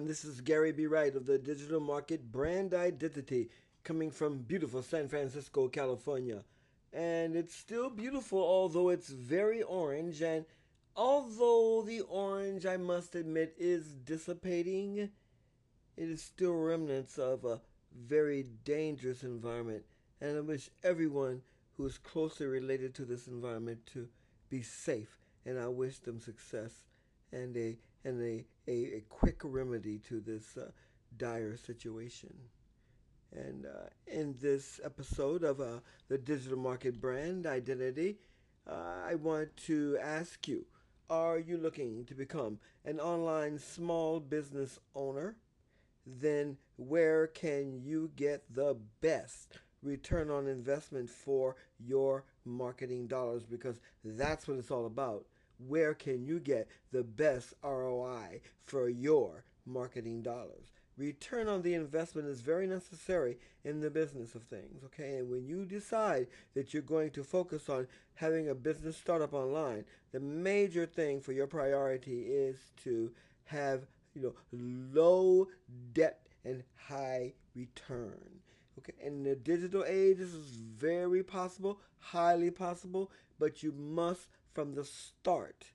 everyone. This is Gary B. Wright of the Digital Market Brand Identity coming from beautiful San Francisco, California. And it's still beautiful, although it's very orange. And although the orange, I must admit, is dissipating, it is still remnants of a very dangerous environment. And I wish everyone who is closely related to this environment to be safe. And I wish them success and a and a, a, a quick remedy to this uh, dire situation. And uh, in this episode of uh, the Digital Market Brand Identity, uh, I want to ask you Are you looking to become an online small business owner? Then where can you get the best return on investment for your marketing dollars? Because that's what it's all about where can you get the best ROI for your marketing dollars? Return on the investment is very necessary in the business of things, okay? And when you decide that you're going to focus on having a business startup online, the major thing for your priority is to have, you know, low debt and high return. Okay, in the digital age, this is very possible, highly possible, but you must from the start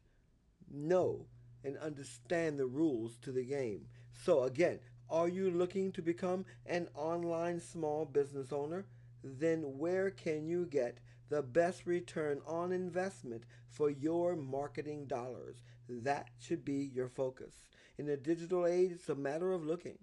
know and understand the rules to the game. So, again, are you looking to become an online small business owner? Then, where can you get the best return on investment for your marketing dollars? That should be your focus. In the digital age, it's a matter of looking.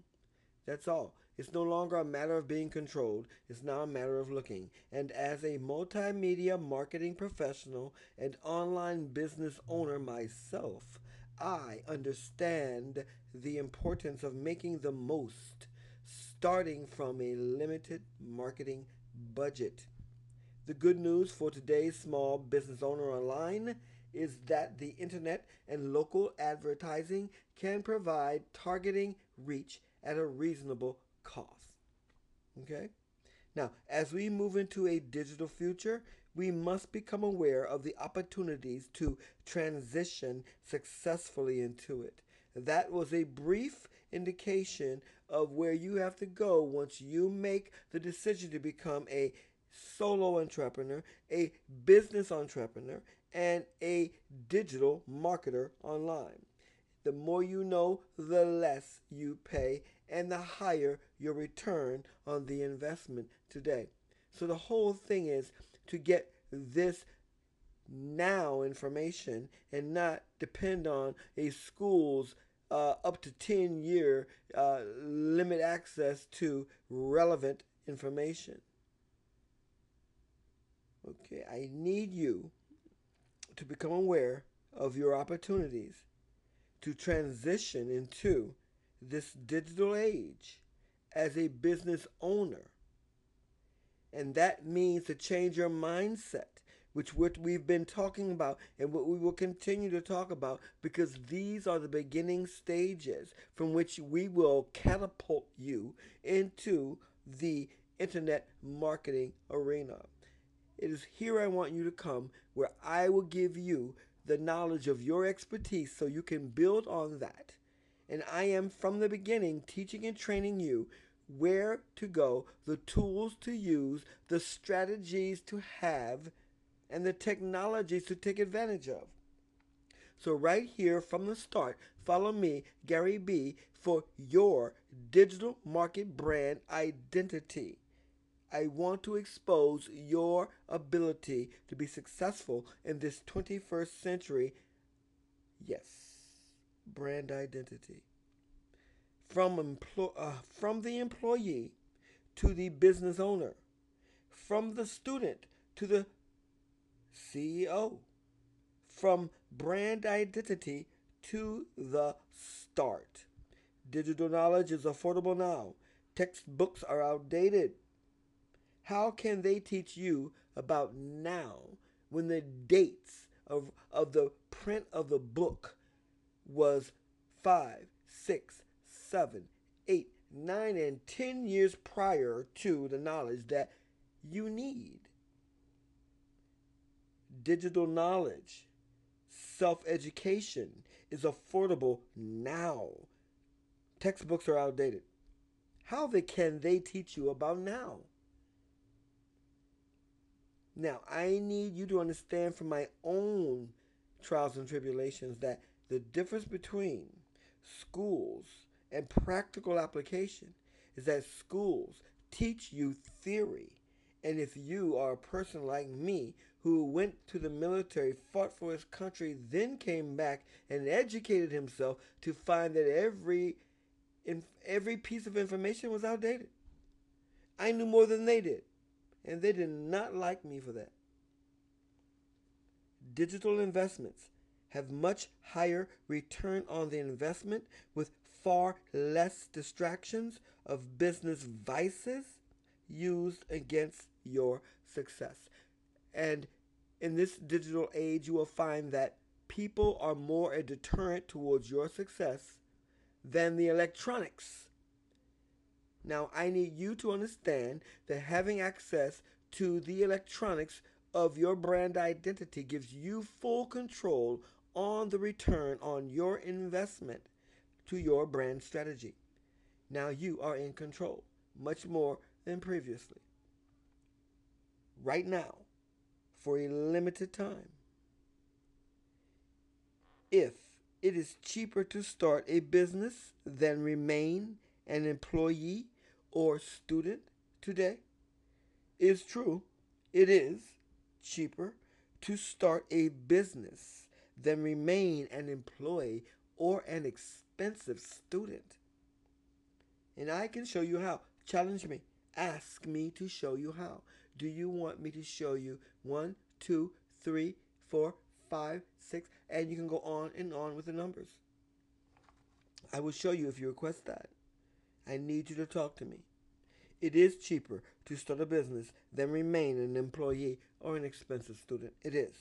That's all. It's no longer a matter of being controlled, it's now a matter of looking. And as a multimedia marketing professional and online business owner myself, I understand the importance of making the most starting from a limited marketing budget. The good news for today's small business owner online is that the internet and local advertising can provide targeting reach at a reasonable cost. Okay? Now, as we move into a digital future, we must become aware of the opportunities to transition successfully into it. That was a brief indication of where you have to go once you make the decision to become a solo entrepreneur, a business entrepreneur, and a digital marketer online. The more you know, the less you pay, and the higher your return on the investment today. So the whole thing is to get this now information and not depend on a school's uh, up to 10 year uh, limit access to relevant information. Okay, I need you to become aware of your opportunities to transition into this digital age as a business owner. And that means to change your mindset, which what we've been talking about and what we will continue to talk about because these are the beginning stages from which we will catapult you into the internet marketing arena. It is here I want you to come where I will give you the knowledge of your expertise so you can build on that and I am from the beginning teaching and training you where to go, the tools to use, the strategies to have, and the technologies to take advantage of. So, right here from the start, follow me, Gary B, for your digital market brand identity. I want to expose your ability to be successful in this 21st century. Yes brand identity. From, empl- uh, from the employee to the business owner, from the student to the CEO, from brand identity to the start. Digital knowledge is affordable now. Textbooks are outdated. How can they teach you about now when the dates of, of the print of the book was five, six, seven, eight, nine, and ten years prior to the knowledge that you need. Digital knowledge, self education is affordable now. Textbooks are outdated. How they, can they teach you about now? Now, I need you to understand from my own trials and tribulations that the difference between schools and practical application is that schools teach you theory. And if you are a person like me who went to the military, fought for his country, then came back and educated himself to find that every every piece of information was outdated. I knew more than they did, and they did not like me for that. Digital investments have much higher return on the investment with far less distractions of business vices used against your success. And in this digital age, you will find that people are more a deterrent towards your success than the electronics. Now, I need you to understand that having access to the electronics of your brand identity gives you full control on the return on your investment to your brand strategy. Now you are in control, much more than previously. Right now, for a limited time. If it is cheaper to start a business than remain an employee or student today, is true. It is cheaper to start a business than remain an employee or an expensive student. And I can show you how. Challenge me. Ask me to show you how. Do you want me to show you one, two, three, four, five, six, and you can go on and on with the numbers. I will show you if you request that. I need you to talk to me. It is cheaper to start a business than remain an employee or an expensive student. It is.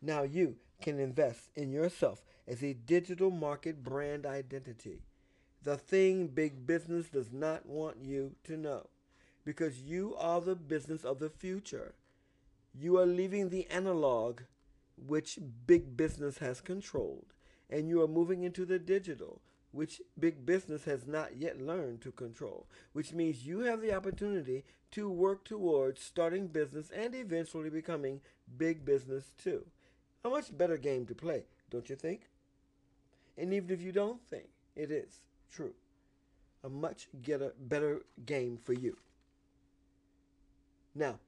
Now you can invest in yourself as a digital market brand identity. The thing big business does not want you to know because you are the business of the future. You are leaving the analog, which big business has controlled, and you are moving into the digital, which big business has not yet learned to control, which means you have the opportunity to work towards starting business and eventually becoming big business too. A much better game to play, don't you think? And even if you don't think, it is true. A much better game for you. Now,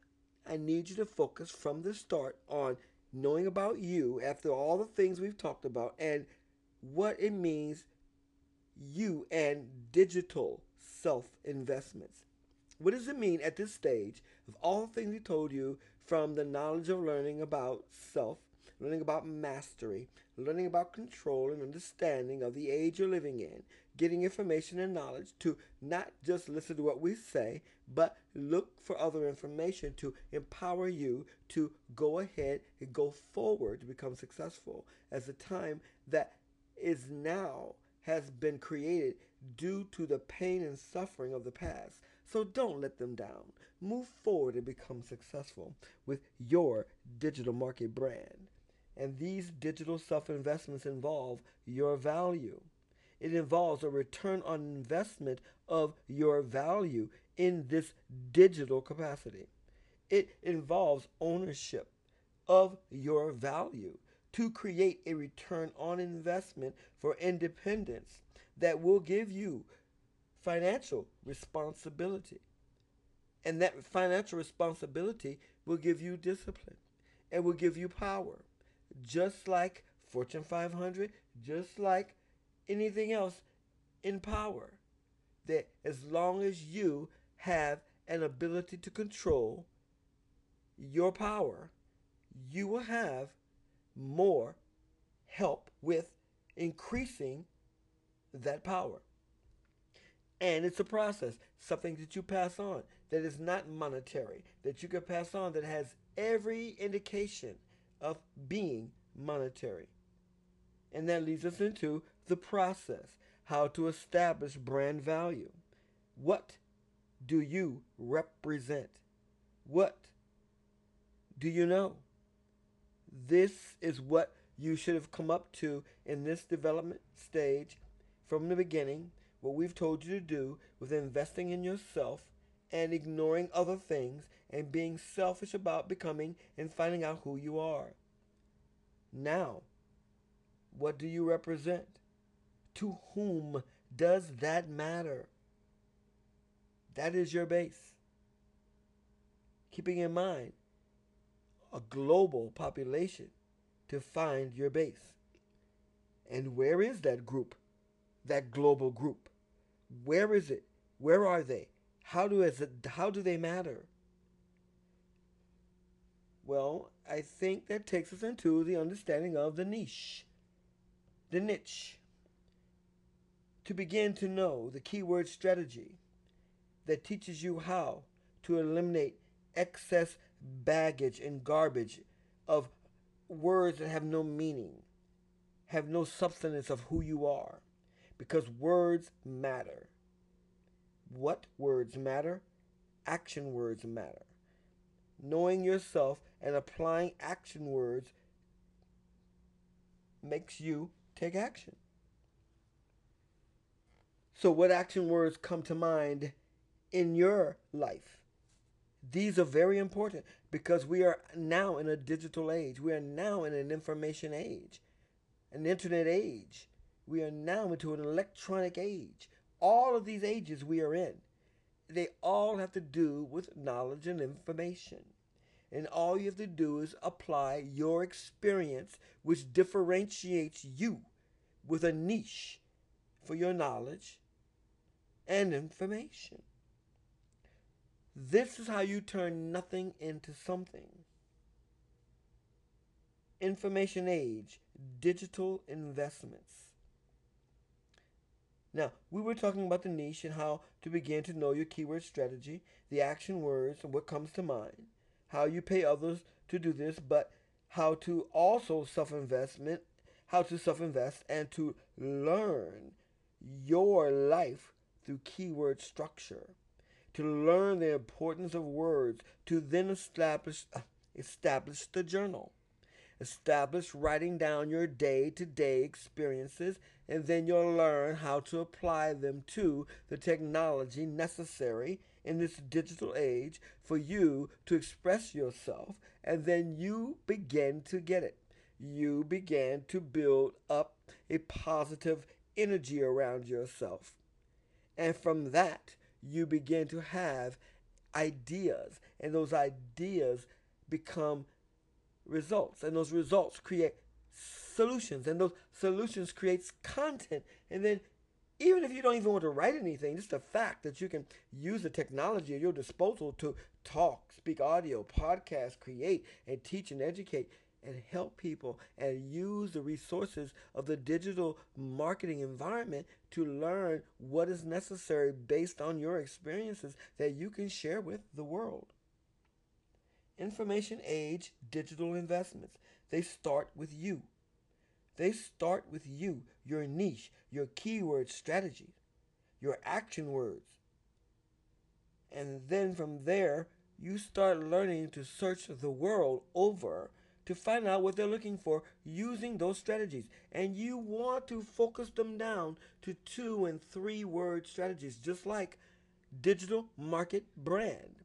I need you to focus from the start on knowing about you after all the things we've talked about and what it means you and digital self investments. What does it mean at this stage of all the things we told you from the knowledge of learning about self, learning about mastery, learning about control and understanding of the age you're living in, getting information and knowledge to not just listen to what we say, but look for other information to empower you to go ahead and go forward to become successful as the time that is now has been created due to the pain and suffering of the past. So don't let them down. Move forward and become successful with your digital market brand. And these digital self investments involve your value. It involves a return on investment of your value in this digital capacity. It involves ownership of your value to create a return on investment for independence that will give you financial responsibility. And that financial responsibility will give you discipline and will give you power. Just like Fortune 500, just like anything else in power. That as long as you have an ability to control your power, you will have more help with increasing that power. And it's a process, something that you pass on that is not monetary, that you can pass on that has every indication of being monetary. And that leads us into the process, how to establish brand value. What do you represent? What do you know? This is what you should have come up to in this development stage from the beginning what we've told you to do with investing in yourself and ignoring other things and being selfish about becoming and finding out who you are. Now, what do you represent? To whom does that matter? That is your base. Keeping in mind a global population to find your base. And where is that group? That global group? Where is it? Where are they? How do, it, how do they matter? Well, I think that takes us into the understanding of the niche, the niche. To begin to know the keyword strategy that teaches you how to eliminate excess baggage and garbage of words that have no meaning, have no substance of who you are, because words matter. What words matter? Action words matter. Knowing yourself and applying action words makes you take action. So, what action words come to mind in your life? These are very important because we are now in a digital age. We are now in an information age, an internet age. We are now into an electronic age. All of these ages we are in, they all have to do with knowledge and information. And all you have to do is apply your experience, which differentiates you with a niche for your knowledge and information. This is how you turn nothing into something. Information age, digital investments. Now, we were talking about the niche and how to begin to know your keyword strategy, the action words, and what comes to mind how you pay others to do this, but how to also self investment, how to self invest, and to learn your life through keyword structure, to learn the importance of words, to then establish uh, establish the journal, establish writing down your day to day experiences, and then you'll learn how to apply them to the technology necessary in this digital age for you to express yourself, and then you begin to get it. You begin to build up a positive energy around yourself. And from that, you begin to have ideas, and those ideas become results, and those results create solutions, and those solutions creates content, and then even if you don't even want to write anything, just the fact that you can use the technology at your disposal to talk, speak audio, podcast, create, and teach and educate and help people and use the resources of the digital marketing environment to learn what is necessary based on your experiences that you can share with the world. Information age digital investments. They start with you. They start with you, your niche, your keyword strategy, your action words. And then from there, you start learning to search the world over to find out what they're looking for using those strategies. And you want to focus them down to two and three word strategies, just like digital market brand.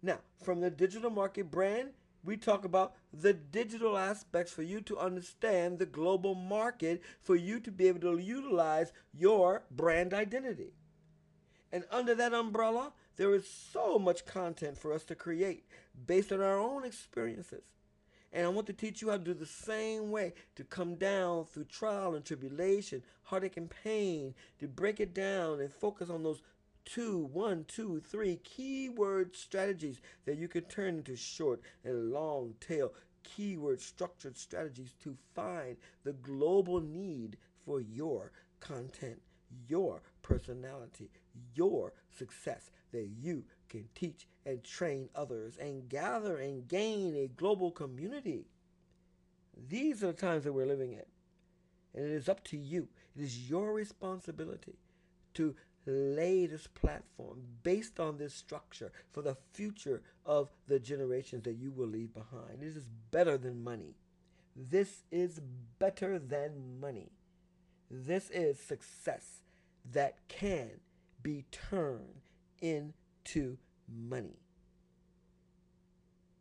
Now, from the digital market brand, we talk about the digital aspects for you to understand the global market, for you to be able to utilize your brand identity. And under that umbrella, there is so much content for us to create based on our own experiences. And I want to teach you how to do the same way to come down through trial and tribulation, heartache and pain, to break it down and focus on those two, one, two, three keyword strategies that you can turn into short and long tail keyword structured strategies to find the global need for your content, your personality, your success that you can teach and train others and gather and gain a global community. These are the times that we're living in. And it is up to you. It is your responsibility to lay this platform based on this structure for the future of the generations that you will leave behind. This is better than money. This is better than money. This is success. That can be turned into money.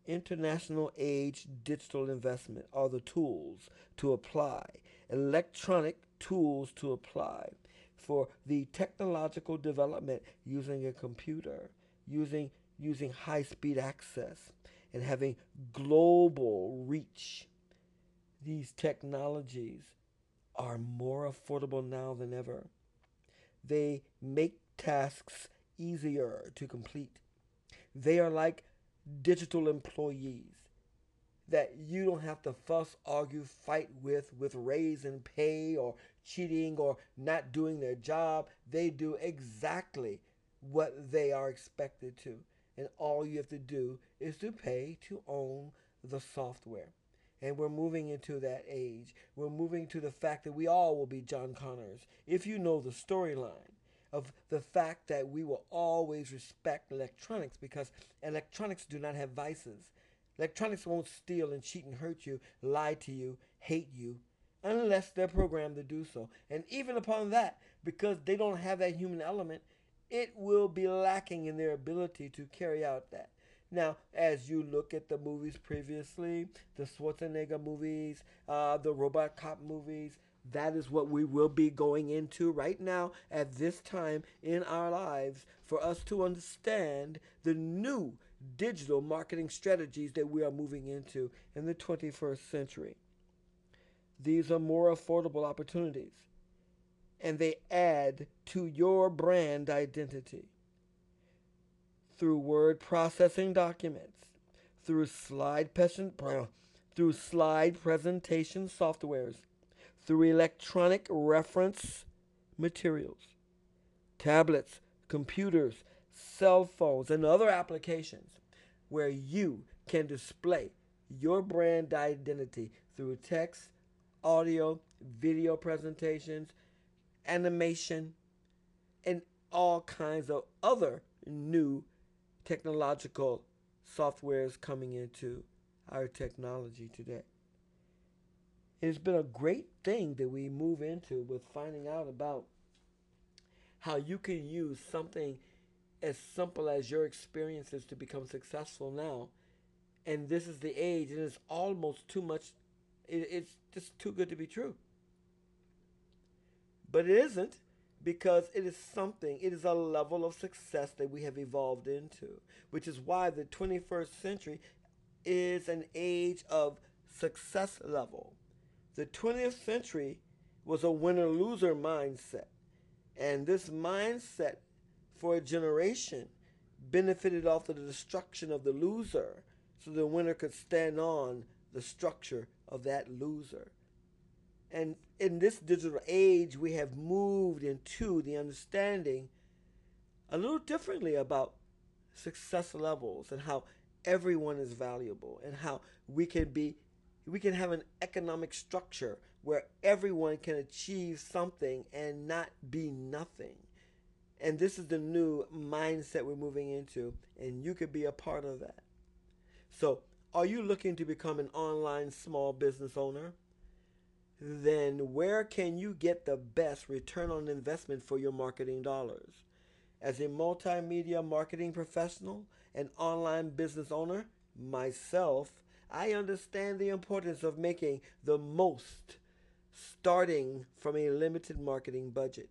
International age digital investment are the tools to apply, electronic tools to apply for the technological development using a computer, using using high-speed access and having global reach. These technologies are more affordable now than ever. They make tasks easier to complete. They are like digital employees that you don't have to fuss, argue, fight with, with raise and pay or cheating or not doing their job. They do exactly what they are expected to. And all you have to do is to pay to own the software. And we're moving into that age. We're moving to the fact that we all will be John Connors. If you know the storyline, of the fact that we will always respect electronics because electronics do not have vices. Electronics won't steal and cheat and hurt you, lie to you, hate you, unless they're programmed to do so. And even upon that, because they don't have that human element, it will be lacking in their ability to carry out that. Now, as you look at the movies previously, the Schwarzenegger movies, uh, the RoboCop movies, that is what we will be going into right now at this time in our lives for us to understand the new digital marketing strategies that we are moving into in the 21st century. These are more affordable opportunities and they add to your brand identity through word processing documents, through slide, through slide presentation softwares through electronic reference materials, tablets, computers, cell phones, and other applications where you can display your brand identity through text, audio, video presentations, animation, and all kinds of other new technological softwares coming into our technology today. It's been a great thing that we move into with finding out about how you can use something as simple as your experiences to become successful now. And this is the age, and it's almost too much, it, it's just too good to be true. But it isn't because it is something, it is a level of success that we have evolved into, which is why the 21st century is an age of success level. The 20th century was a winner loser mindset. And this mindset for a generation benefited off of the destruction of the loser so the winner could stand on the structure of that loser. And in this digital age, we have moved into the understanding a little differently about success levels and how everyone is valuable and how we can be we can have an economic structure where everyone can achieve something and not be nothing. And this is the new mindset we're moving into, and you could be a part of that. So, are you looking to become an online small business owner? Then, where can you get the best return on investment for your marketing dollars? As a multimedia marketing professional and online business owner, myself, I understand the importance of making the most starting from a limited marketing budget.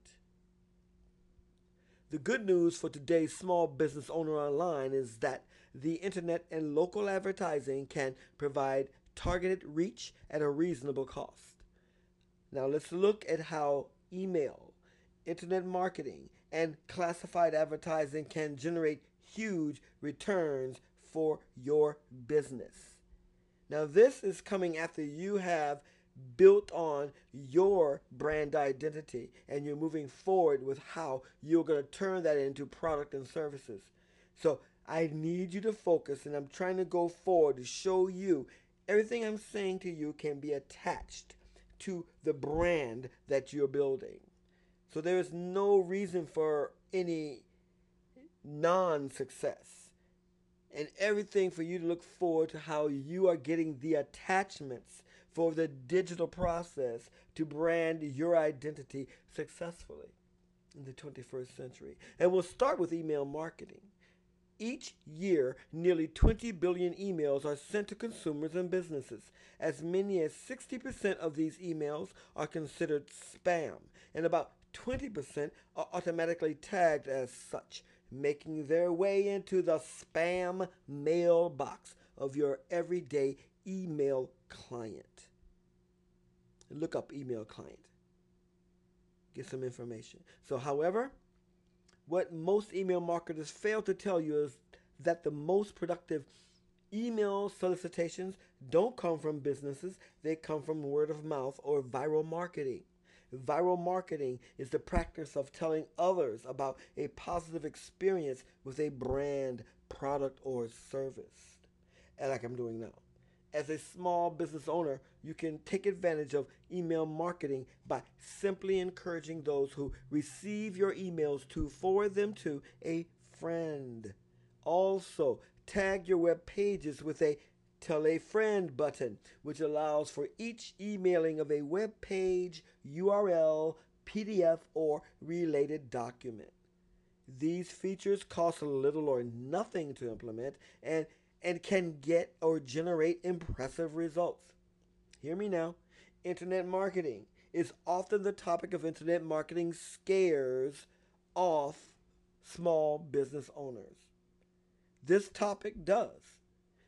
The good news for today's small business owner online is that the internet and local advertising can provide targeted reach at a reasonable cost. Now let's look at how email, internet marketing, and classified advertising can generate huge returns for your business. Now, this is coming after you have built on your brand identity and you're moving forward with how you're going to turn that into product and services. So, I need you to focus and I'm trying to go forward to show you everything I'm saying to you can be attached to the brand that you're building. So, there is no reason for any non success and everything for you to look forward to how you are getting the attachments for the digital process to brand your identity successfully. in the 21st century. And we'll start with email marketing. Each year, nearly 20 billion emails are sent to consumers and businesses. As many as 60% of these emails are considered spam, and about 20% are automatically tagged as such, making their way into the spam mailbox of your everyday email client. Look up email client. Get some information. So, however, what most email marketers fail to tell you is that the most productive email solicitations don't come from businesses, they come from word of mouth or viral marketing. Viral marketing is the practice of telling others about a positive experience with a brand, product, or service, like I'm doing now. As a small business owner, you can take advantage of email marketing by simply encouraging those who receive your emails to forward them to a friend. Also, tag your web pages with a Tell a Friend button, which allows for each emailing of a web page, URL, PDF, or related document. These features cost little or nothing to implement and and can get or generate impressive results. Hear me now. Internet marketing is often the topic of internet marketing scares off small business owners. This topic does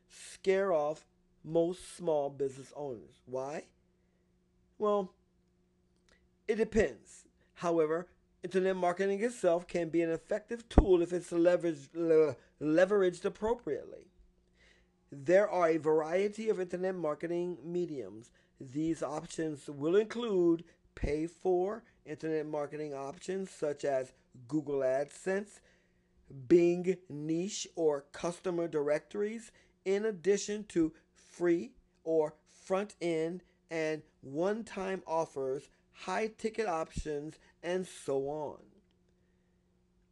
scare off most small business owners. Why? Well, it depends. However, internet marketing itself can be an effective tool if it's leveraged, leveraged appropriately. There are a variety of internet marketing mediums. These options will include pay for internet marketing options such as Google AdSense, Bing niche or customer directories, in addition to free or front end and one time offers, high ticket options, and so on.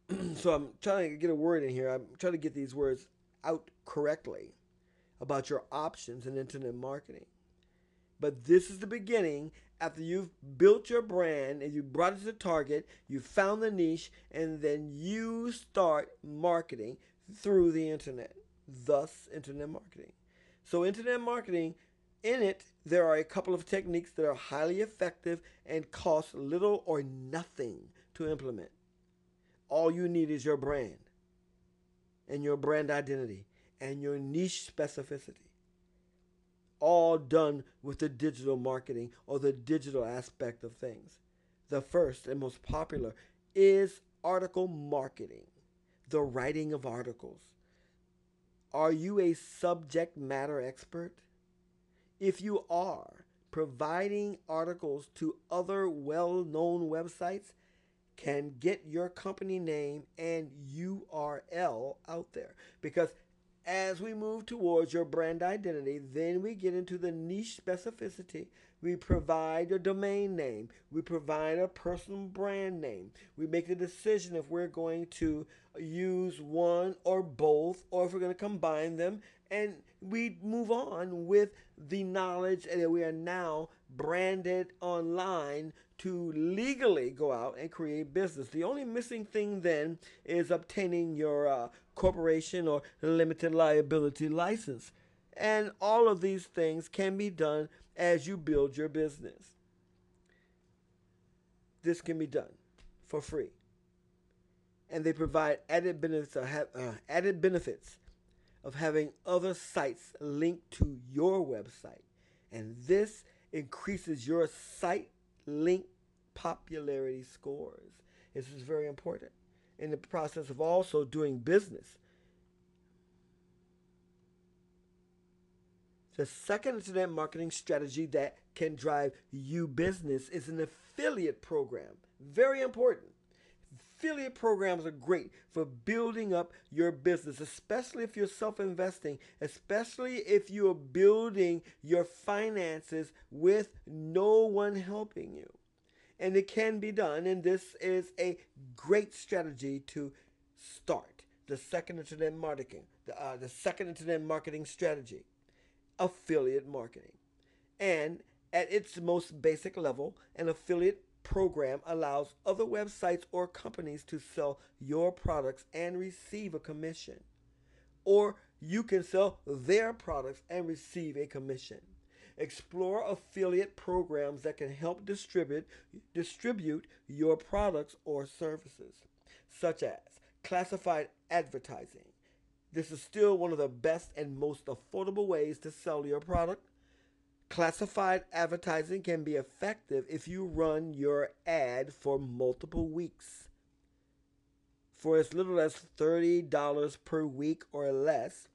so I'm trying to get a word in here. I'm trying to get these words out correctly about your options in internet marketing. But this is the beginning after you've built your brand and you brought it to target, you found the niche, and then you start marketing through the internet. Thus, internet marketing. So, internet marketing, in it, there are a couple of techniques that are highly effective and cost little or nothing to implement. All you need is your brand and your brand identity and your niche specificity. All done with the digital marketing or the digital aspect of things. The first and most popular is article marketing, the writing of articles. Are you a subject matter expert? If you are, providing articles to other well known websites can get your company name and URL out there because as we move towards your brand identity, then we get into the niche specificity. We provide a domain name. We provide a personal brand name. We make the decision if we're going to use one or both, or if we're going to combine them. And we move on with the knowledge that we are now branded online to legally go out and create business. The only missing thing then is obtaining your uh, corporation or limited liability license. And all of these things can be done as you build your business. This can be done for free. And they provide added benefits of, uh, added benefits of having other sites linked to your website. And this increases your site link popularity scores. This is very important in the process of also doing business. The second internet marketing strategy that can drive you business is an affiliate program. Very important. Affiliate programs are great for building up your business, especially if you're self investing, especially if you are building your finances with no one helping you and it can be done. And this is a great strategy to start the second internet marketing, the, uh, the second internet marketing strategy, affiliate marketing. And at its most basic level, an affiliate program allows other websites or companies to sell your products and receive a commission. Or you can sell their products and receive a commission. Explore affiliate programs that can help distribute distribute your products or services, such as classified advertising. This is still one of the best and most affordable ways to sell your product Classified advertising can be effective if you run your ad for multiple weeks. For as little as $30 per week or less,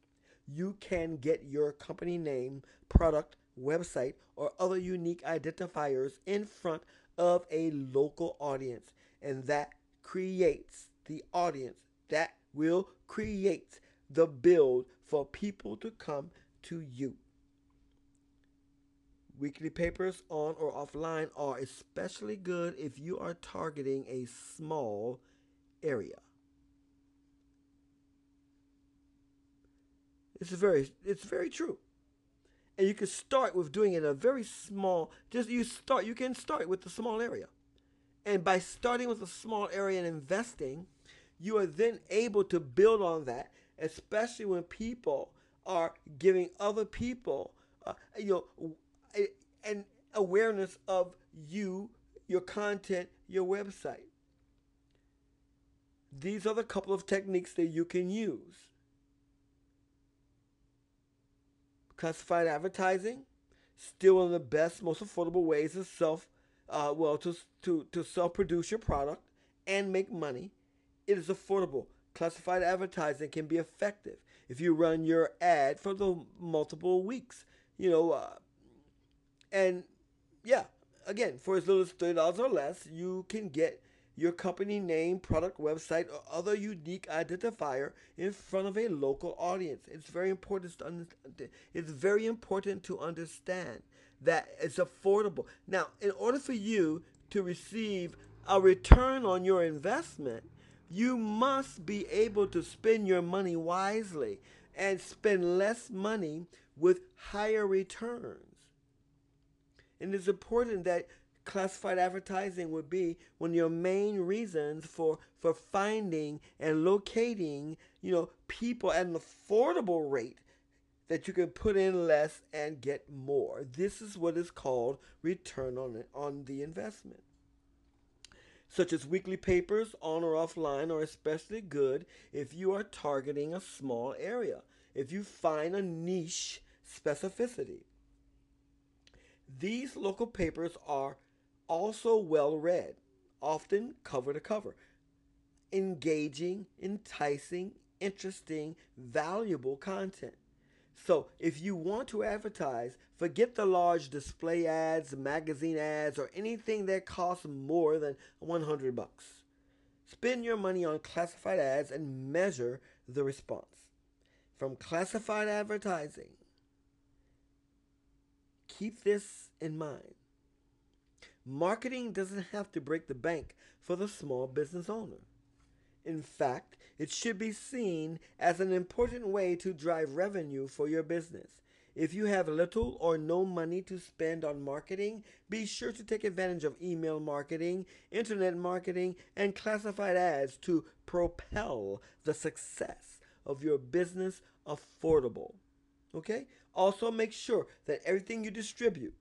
you can get your company name, product, website, or other unique identifiers in front of a local audience. And that creates the audience that will create the build for people to come to you. Weekly papers on or offline are especially good if you are targeting a small area. It's very it's very true. And you can start with doing it in a very small just you start you can start with a small area. And by starting with a small area and investing, you are then able to build on that, especially when people are giving other people uh, you know an awareness of you, your content, your website. These are the couple of techniques that you can use. Classified advertising, still one of the best, most affordable ways to self, uh, well, to, to, to self-produce your product and make money. It is affordable. Classified advertising can be effective if you run your ad for the multiple weeks. You know, uh, and yeah, again, for as little as $30 or less, you can get your company name, product, website, or other unique identifier in front of a local audience. It's very important to understand. It's very important to understand that it's affordable. Now, in order for you to receive a return on your investment, you must be able to spend your money wisely and spend less money with higher returns. And it's important that classified advertising would be one of your main reasons for for finding and locating, you know, people at an affordable rate that you can put in less and get more. This is what is called return on on the investment. Such as weekly papers on or offline are especially good if you are targeting a small area. If you find a niche specificity. These local papers are also well read, often cover to cover, engaging, enticing, interesting, valuable content. So, if you want to advertise, forget the large display ads, magazine ads, or anything that costs more than 100 bucks. Spend your money on classified ads and measure the response. From classified advertising, Keep this in mind. Marketing doesn't have to break the bank for the small business owner. In fact, it should be seen as an important way to drive revenue for your business. If you have little or no money to spend on marketing, be sure to take advantage of email marketing, internet marketing, and classified ads to propel the success of your business affordable. Okay? Also, make sure that everything you distribute,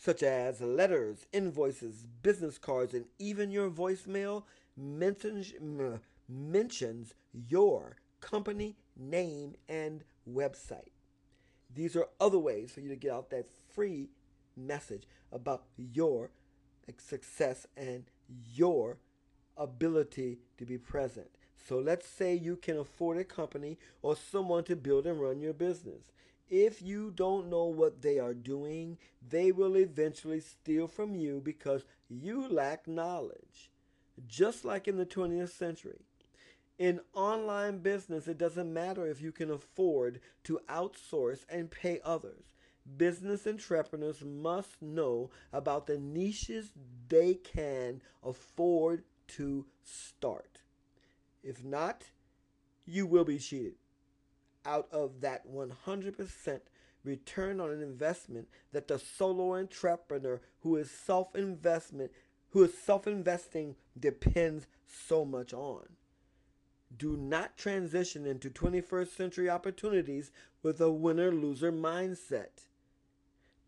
such as letters, invoices, business cards, and even your voicemail, mentions, mentions your company name and website. These are other ways for you to get out that free message about your success and your ability to be present. So let's say you can afford a company or someone to build and run your business. If you don't know what they are doing, they will eventually steal from you because you lack knowledge. Just like in the 20th century. In online business, it doesn't matter if you can afford to outsource and pay others. Business entrepreneurs must know about the niches they can afford to start. If not, you will be cheated out of that 100% return on an investment that the solo entrepreneur who is self investment who is self investing depends so much on. Do not transition into 21st century opportunities with a winner loser mindset.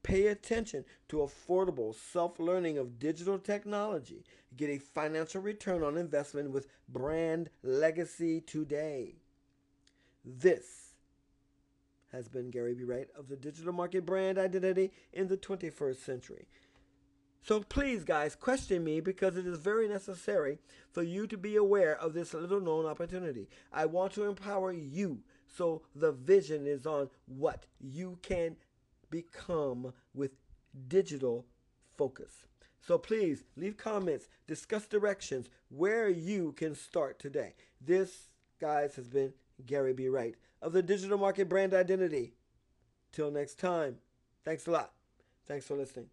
Pay attention to affordable self learning of digital technology. Get a financial return on investment with brand legacy today. This has been Gary B. Wright of the Digital Market Brand Identity in the 21st Century. So please, guys, question me because it is very necessary for you to be aware of this little known opportunity. I want to empower you so the vision is on what you can become with digital focus. So please leave comments, discuss directions where you can start today. This, guys, has been Gary B. Wright of the Digital Market Brand Identity. Till next time, thanks a lot. Thanks for listening.